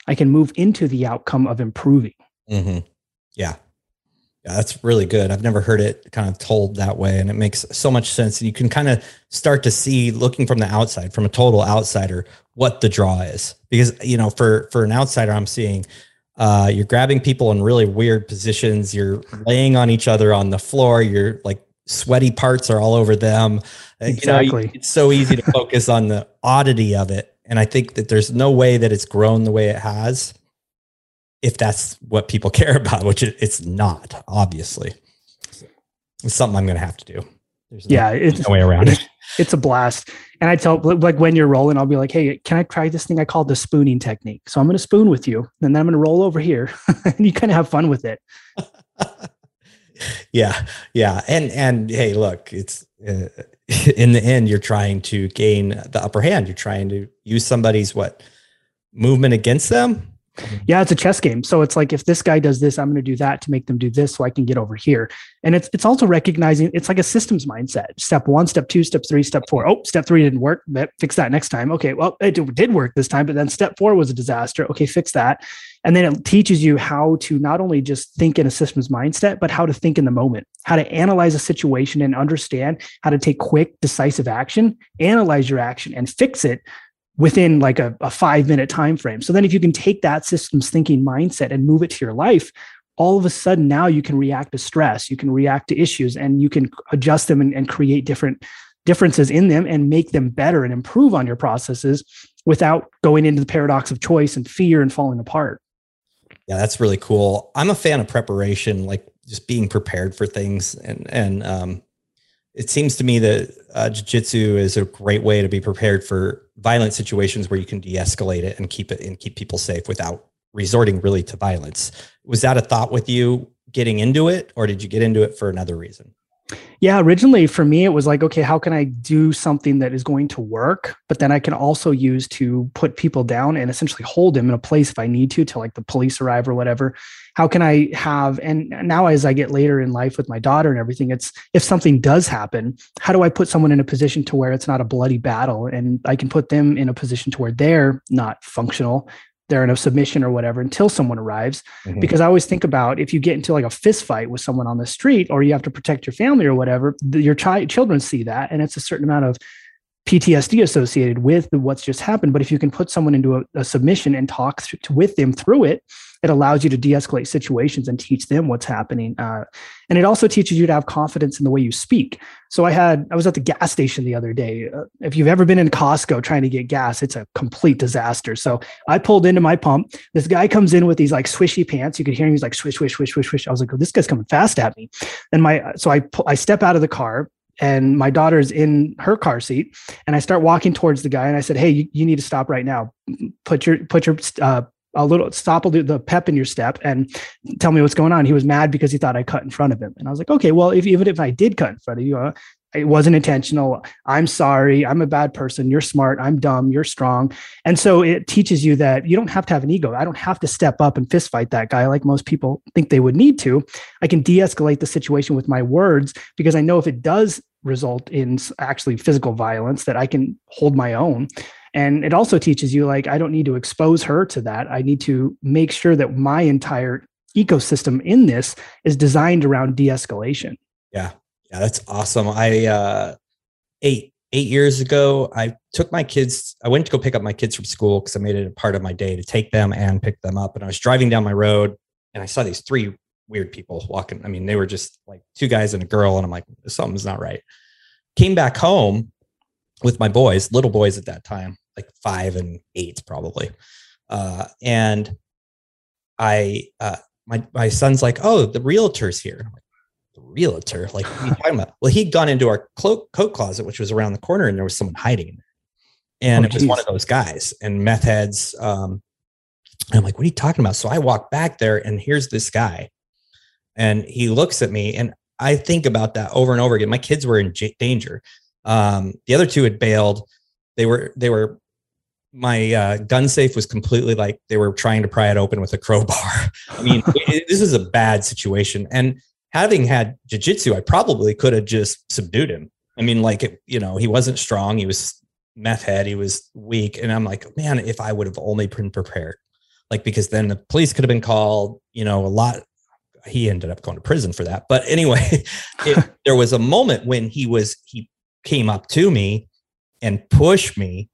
I can move into the outcome of improving. Mm-hmm. Yeah, Yeah, that's really good. I've never heard it kind of told that way, and it makes so much sense. And you can kind of start to see, looking from the outside, from a total outsider, what the draw is. Because you know, for for an outsider, I'm seeing uh, you're grabbing people in really weird positions. You're laying on each other on the floor. You're like sweaty parts are all over them. Exactly. You know, it's so easy to focus on the oddity of it, and I think that there's no way that it's grown the way it has if that's what people care about, which it's not, obviously. It's something I'm going to have to do. There's yeah, no, it's no way around it. It's a blast. And I tell, like, when you're rolling, I'll be like, hey, can I try this thing I call the spooning technique? So I'm going to spoon with you, and then I'm going to roll over here. and you kind of have fun with it. yeah. Yeah. And, and hey, look, it's, uh, in the end, you're trying to gain the upper hand. You're trying to use somebody's what movement against them yeah, it's a chess game. So it's like if this guy does this, I'm going to do that to make them do this so I can get over here. And it's it's also recognizing it's like a systems mindset. Step 1, step 2, step 3, step 4. Oh, step 3 didn't work. Fix that next time. Okay, well, it did work this time, but then step 4 was a disaster. Okay, fix that. And then it teaches you how to not only just think in a systems mindset, but how to think in the moment, how to analyze a situation and understand how to take quick, decisive action, analyze your action and fix it within like a, a five minute time frame. So then if you can take that systems thinking mindset and move it to your life, all of a sudden now you can react to stress, you can react to issues, and you can adjust them and, and create different differences in them and make them better and improve on your processes without going into the paradox of choice and fear and falling apart. Yeah, that's really cool. I'm a fan of preparation, like just being prepared for things and and um it seems to me that uh, jiu-jitsu is a great way to be prepared for violent situations where you can de-escalate it and keep it and keep people safe without resorting really to violence. Was that a thought with you getting into it or did you get into it for another reason? Yeah, originally for me, it was like, okay, how can I do something that is going to work, but then I can also use to put people down and essentially hold them in a place if I need to, till like the police arrive or whatever. How can I have, and now as I get later in life with my daughter and everything, it's if something does happen, how do I put someone in a position to where it's not a bloody battle and I can put them in a position to where they're not functional, they're in a submission or whatever until someone arrives. Mm-hmm. Because I always think about if you get into like a fist fight with someone on the street or you have to protect your family or whatever, the, your child children see that and it's a certain amount of PTSD associated with what's just happened. But if you can put someone into a, a submission and talk th- with them through it, it allows you to de-escalate situations and teach them what's happening uh, and it also teaches you to have confidence in the way you speak. So i had i was at the gas station the other day uh, if you've ever been in costco trying to get gas it's a complete disaster. So i pulled into my pump. This guy comes in with these like swishy pants. You could hear him he's like swish swish swish swish swish. I was like oh, this guy's coming fast at me. And my so i i step out of the car and my daughter's in her car seat and i start walking towards the guy and i said hey you, you need to stop right now. Put your put your uh, a little stop the pep in your step and tell me what's going on. He was mad because he thought I cut in front of him. And I was like, okay, well, if, even if I did cut in front of you, uh, it wasn't intentional. I'm sorry. I'm a bad person. You're smart. I'm dumb. You're strong. And so it teaches you that you don't have to have an ego. I don't have to step up and fist fight that guy like most people think they would need to. I can de escalate the situation with my words because I know if it does result in actually physical violence, that I can hold my own. And it also teaches you like, I don't need to expose her to that. I need to make sure that my entire ecosystem in this is designed around de escalation. Yeah. Yeah. That's awesome. I, uh, eight, eight years ago, I took my kids, I went to go pick up my kids from school because I made it a part of my day to take them and pick them up. And I was driving down my road and I saw these three weird people walking. I mean, they were just like two guys and a girl. And I'm like, something's not right. Came back home with my boys, little boys at that time like five and eight probably. Uh, and I, uh, my, my son's like, oh, the realtor's here. Like, the realtor, like, what are you talking about? Well, he'd gone into our cloak, coat closet, which was around the corner, and there was someone hiding in there. And oh, it was one of those guys and meth heads. Um, and I'm like, what are you talking about? So I walk back there, and here's this guy. And he looks at me, and I think about that over and over again. My kids were in j- danger. Um, the other two had bailed. They were they were my uh, gun safe was completely like they were trying to pry it open with a crowbar. I mean, it, this is a bad situation. And having had jujitsu, I probably could have just subdued him. I mean, like, it, you know, he wasn't strong. He was meth head. He was weak. And I'm like, man, if I would have only been prepared, like, because then the police could have been called, you know, a lot, he ended up going to prison for that. But anyway, it, there was a moment when he was he came up to me and pushed me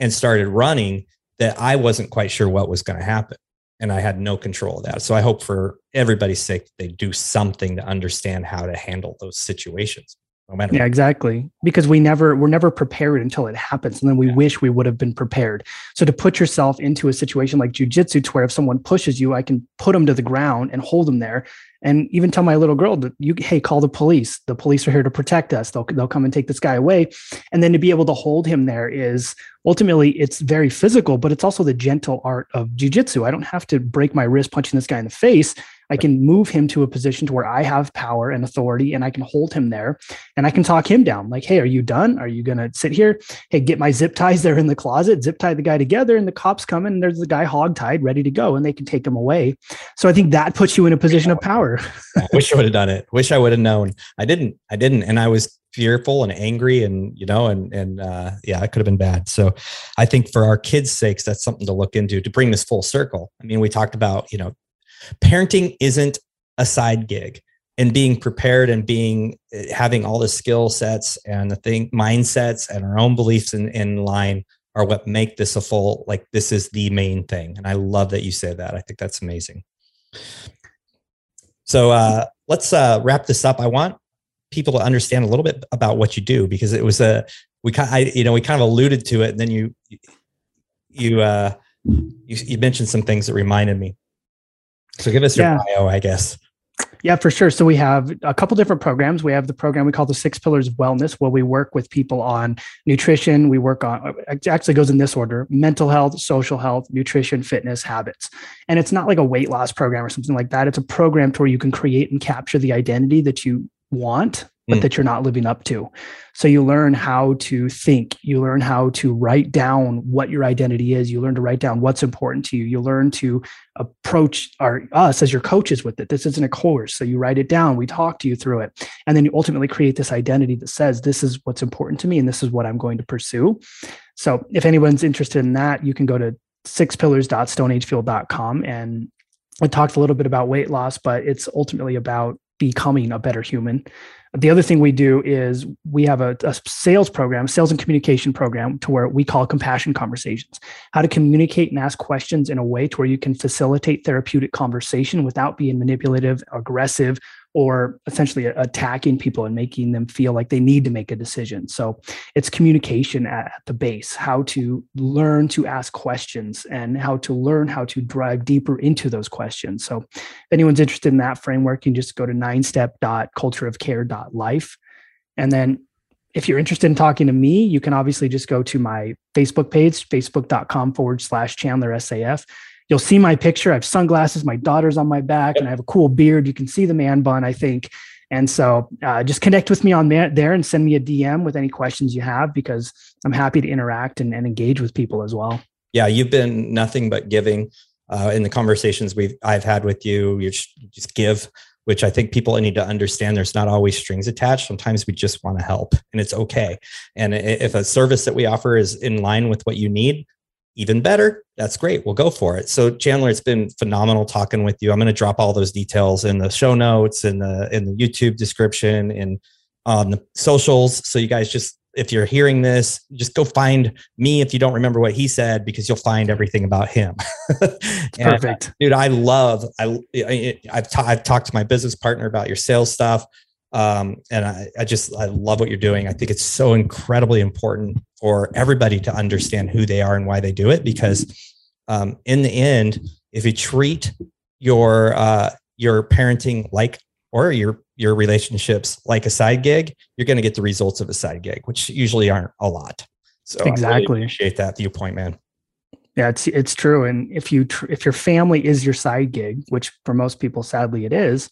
and started running that I wasn't quite sure what was going to happen. And I had no control of that. So I hope for everybody's sake, they do something to understand how to handle those situations momentum. Yeah, exactly. Because we never we're never prepared until it happens, and then we yeah. wish we would have been prepared. So to put yourself into a situation like jujitsu, to where if someone pushes you, I can put them to the ground and hold them there, and even tell my little girl that you hey call the police. The police are here to protect us. They'll they'll come and take this guy away, and then to be able to hold him there is ultimately it's very physical, but it's also the gentle art of jujitsu. I don't have to break my wrist punching this guy in the face. I can move him to a position to where I have power and authority and I can hold him there and I can talk him down like, Hey, are you done? Are you going to sit here? Hey, get my zip ties there in the closet, zip tie the guy together and the cops come and there's the guy hog tied ready to go and they can take him away. So I think that puts you in a position of power. I wish I would have done it. Wish I would have known. I didn't, I didn't. And I was fearful and angry and you know and and uh, yeah it could have been bad so i think for our kids sakes that's something to look into to bring this full circle i mean we talked about you know parenting isn't a side gig and being prepared and being having all the skill sets and the thing mindsets and our own beliefs in, in line are what make this a full like this is the main thing and i love that you say that i think that's amazing. So uh, let's uh, wrap this up. I want people to understand a little bit about what you do because it was a we kind I you know we kind of alluded to it and then you you uh you, you mentioned some things that reminded me so give us your yeah. bio, I guess. Yeah, for sure. So we have a couple different programs. We have the program we call the Six Pillars of Wellness, where we work with people on nutrition. We work on it actually goes in this order: mental health, social health, nutrition, fitness, habits. And it's not like a weight loss program or something like that. It's a program to where you can create and capture the identity that you want but mm. that you're not living up to. So you learn how to think, you learn how to write down what your identity is, you learn to write down what's important to you, you learn to approach our us as your coaches with it. This isn't a course. So you write it down, we talk to you through it. And then you ultimately create this identity that says this is what's important to me and this is what I'm going to pursue. So if anyone's interested in that, you can go to sixpillars.stoneagefield.com and it talks a little bit about weight loss, but it's ultimately about becoming a better human the other thing we do is we have a, a, sales program, sales and communication program, to where we call compassion conversations. How to communicate and ask questions in a way to where you can facilitate therapeutic conversation without being manipulative, aggressive, or essentially attacking people and making them feel like they need to make a decision. So it's communication at, the base, how to learn to ask questions and how to learn how to drive deeper into those questions. So if anyone's interested in that framework, you can just go to nine ninestep.cultureofcare.life. And then if you're interested in talking to me, you can obviously just go to my Facebook page, facebook.com forward slash Chandler SAF you'll see my picture. I have sunglasses. My daughter's on my back, and I have a cool beard. You can see the man bun, I think. And so, uh, just connect with me on there and send me a DM with any questions you have because I'm happy to interact and, and engage with people as well. Yeah, you've been nothing but giving uh, in the conversations we've I've had with you. You just, you just give which I think people need to understand there's not always strings attached. Sometimes we just want to help and it's okay. And if a service that we offer is in line with what you need, even better that's great we'll go for it. So chandler it's been phenomenal talking with you. I'm going to drop all those details in the show notes in the in the youtube description and on the socials. So you guys just if you're hearing this just go find me if you don't remember what he said because you'll find everything about him. Perfect. dude i love i, I have ta- I've talked to my business partner about your sales stuff um, and I, I just I love what you're doing. I think it's so incredibly important for everybody to understand who they are and why they do it. Because um, in the end, if you treat your uh, your parenting like or your your relationships like a side gig, you're going to get the results of a side gig, which usually aren't a lot. So exactly really appreciate that viewpoint, man. Yeah, it's it's true. And if you tr- if your family is your side gig, which for most people sadly it is,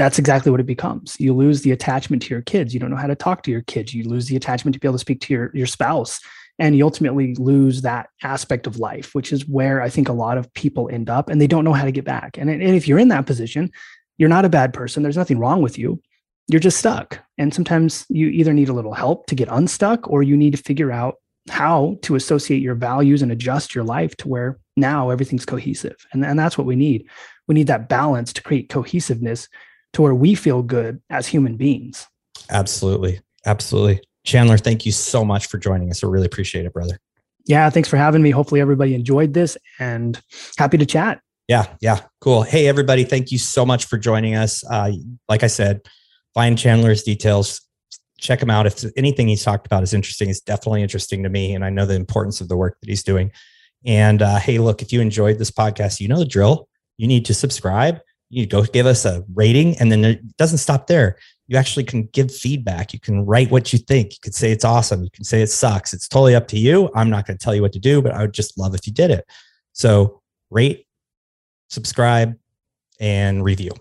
that's exactly what it becomes. You lose the attachment to your kids. You don't know how to talk to your kids. You lose the attachment to be able to speak to your, your spouse. And you ultimately lose that aspect of life, which is where I think a lot of people end up and they don't know how to get back. And, and if you're in that position, you're not a bad person. There's nothing wrong with you. You're just stuck. And sometimes you either need a little help to get unstuck or you need to figure out how to associate your values and adjust your life to where now everything's cohesive. And, and that's what we need. We need that balance to create cohesiveness to where we feel good as human beings. Absolutely. Absolutely. Chandler, thank you so much for joining us. I really appreciate it, brother. Yeah, thanks for having me. Hopefully, everybody enjoyed this and happy to chat. Yeah, yeah, cool. Hey, everybody, thank you so much for joining us. Uh, like I said, find Chandler's details, check him out. If anything he's talked about is interesting, it's definitely interesting to me. And I know the importance of the work that he's doing. And uh, hey, look, if you enjoyed this podcast, you know the drill. You need to subscribe. You go give us a rating, and then it doesn't stop there you actually can give feedback. You can write what you think. You could say it's awesome. You can say it sucks. It's totally up to you. I'm not going to tell you what to do, but I would just love if you did it. So rate, subscribe, and review.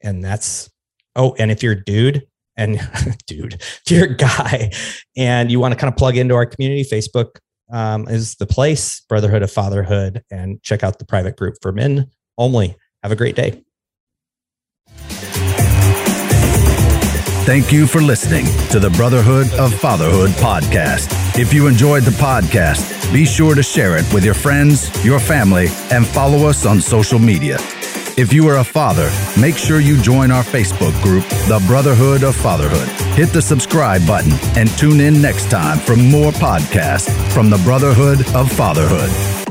And that's, oh, and if you're a dude, and dude, if you're a guy and you want to kind of plug into our community, Facebook um, is the place, Brotherhood of Fatherhood, and check out the private group for men only. Have a great day. Thank you for listening to the Brotherhood of Fatherhood podcast. If you enjoyed the podcast, be sure to share it with your friends, your family, and follow us on social media. If you are a father, make sure you join our Facebook group, The Brotherhood of Fatherhood. Hit the subscribe button and tune in next time for more podcasts from the Brotherhood of Fatherhood.